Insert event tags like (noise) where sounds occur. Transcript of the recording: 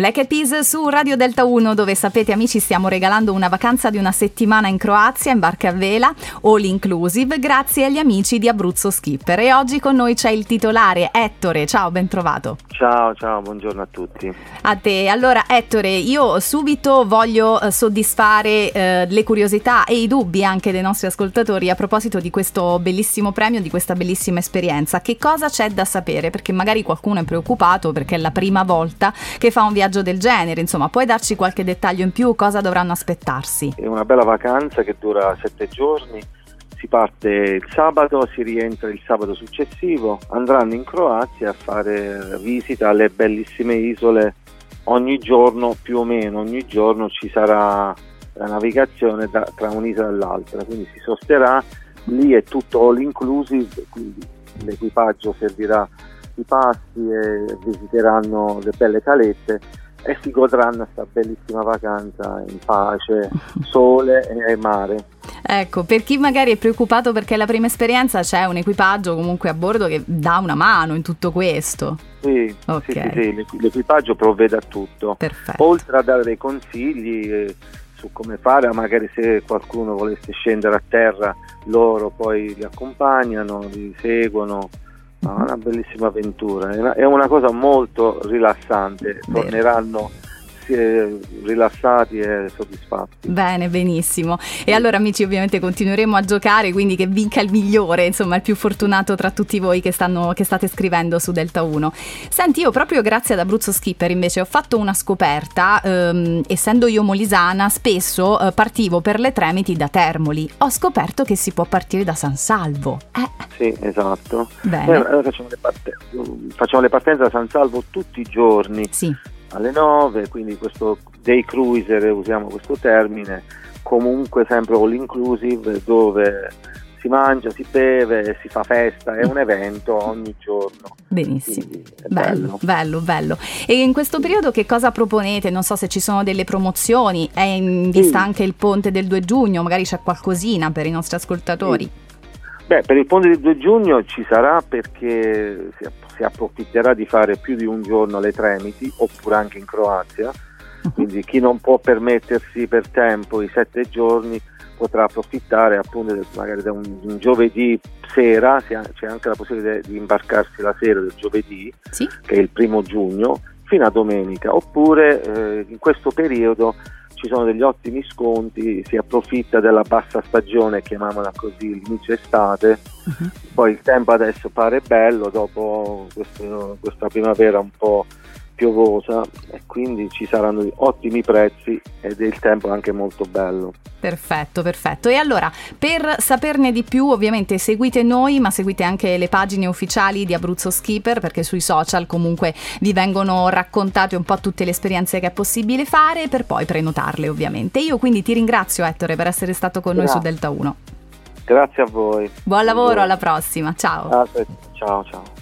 Black Eyed Peas su Radio Delta 1 dove sapete amici stiamo regalando una vacanza di una settimana in Croazia in barca a vela, all inclusive, grazie agli amici di Abruzzo Skipper. E oggi con noi c'è il titolare Ettore, ciao ben trovato. Ciao, ciao, buongiorno a tutti. A te, allora Ettore io subito voglio eh, soddisfare eh, le curiosità e i dubbi anche dei nostri ascoltatori a proposito di questo bellissimo premio, di questa bellissima esperienza, che cosa c'è da sapere? Perché magari qualcuno è preoccupato perché è la prima volta che fa un viaggio del genere, insomma, puoi darci qualche dettaglio in più, cosa dovranno aspettarsi? È una bella vacanza che dura sette giorni, si parte il sabato, si rientra il sabato successivo, andranno in Croazia a fare visita alle bellissime isole, ogni giorno più o meno, ogni giorno ci sarà la navigazione da, tra un'isola e l'altra, quindi si sosterà, lì è tutto all inclusive, quindi l'equipaggio servirà i pasti e visiteranno le belle calette e si godranno questa bellissima vacanza in pace, (laughs) sole e mare. Ecco, per chi magari è preoccupato perché è la prima esperienza, c'è un equipaggio comunque a bordo che dà una mano in tutto questo. Sì, okay. sì, sì, sì, l'equipaggio provvede a tutto. Perfetto. Oltre a dare dei consigli eh, su come fare, magari se qualcuno volesse scendere a terra, loro poi li accompagnano, li seguono No, è una bellissima avventura, è una cosa molto rilassante, Vero. torneranno rilassati e soddisfatti. Bene, benissimo. E allora amici ovviamente continueremo a giocare, quindi che vinca il migliore, insomma il più fortunato tra tutti voi che, stanno, che state scrivendo su Delta 1. Senti, io proprio grazie ad Abruzzo Skipper invece ho fatto una scoperta, ehm, essendo io molisana spesso eh, partivo per le Tremiti da Termoli, ho scoperto che si può partire da San Salvo. Eh. Sì, esatto. Eh, facciamo, le parte- facciamo le partenze da San Salvo tutti i giorni. Sì alle 9, quindi questo day cruiser, usiamo questo termine, comunque sempre all inclusive dove si mangia, si beve, si fa festa, è un evento ogni giorno. Benissimo, bello, bello, bello, E in questo periodo che cosa proponete? Non so se ci sono delle promozioni, è in vista sì. anche il ponte del 2 giugno, magari c'è qualcosina per i nostri ascoltatori. Sì. Beh, per il ponte del 2 giugno ci sarà perché si, si, approfitterà di fare più di un giorno alle Tremiti oppure anche in Croazia, uh-huh. quindi chi non può permettersi per tempo i sette giorni potrà approfittare appunto magari da un, un giovedì sera, c'è anche la possibilità di imbarcarsi la sera del giovedì, sì. che è il primo giugno, fino a domenica, oppure eh, in questo periodo ci sono degli ottimi sconti, si approfitta della bassa stagione, chiamiamola così, l'inizio estate, uh-huh. poi il tempo adesso pare bello dopo questo, questa primavera un po' piovosa e quindi ci saranno ottimi prezzi ed è il tempo anche molto bello. Perfetto, perfetto. E allora, per saperne di più, ovviamente seguite noi, ma seguite anche le pagine ufficiali di Abruzzo Skipper, perché sui social comunque vi vengono raccontate un po' tutte le esperienze che è possibile fare per poi prenotarle, ovviamente. Io quindi ti ringrazio, Ettore, per essere stato con Grazie. noi su Delta 1. Grazie a voi. Buon lavoro, alla prossima. Ciao. Ciao, ciao.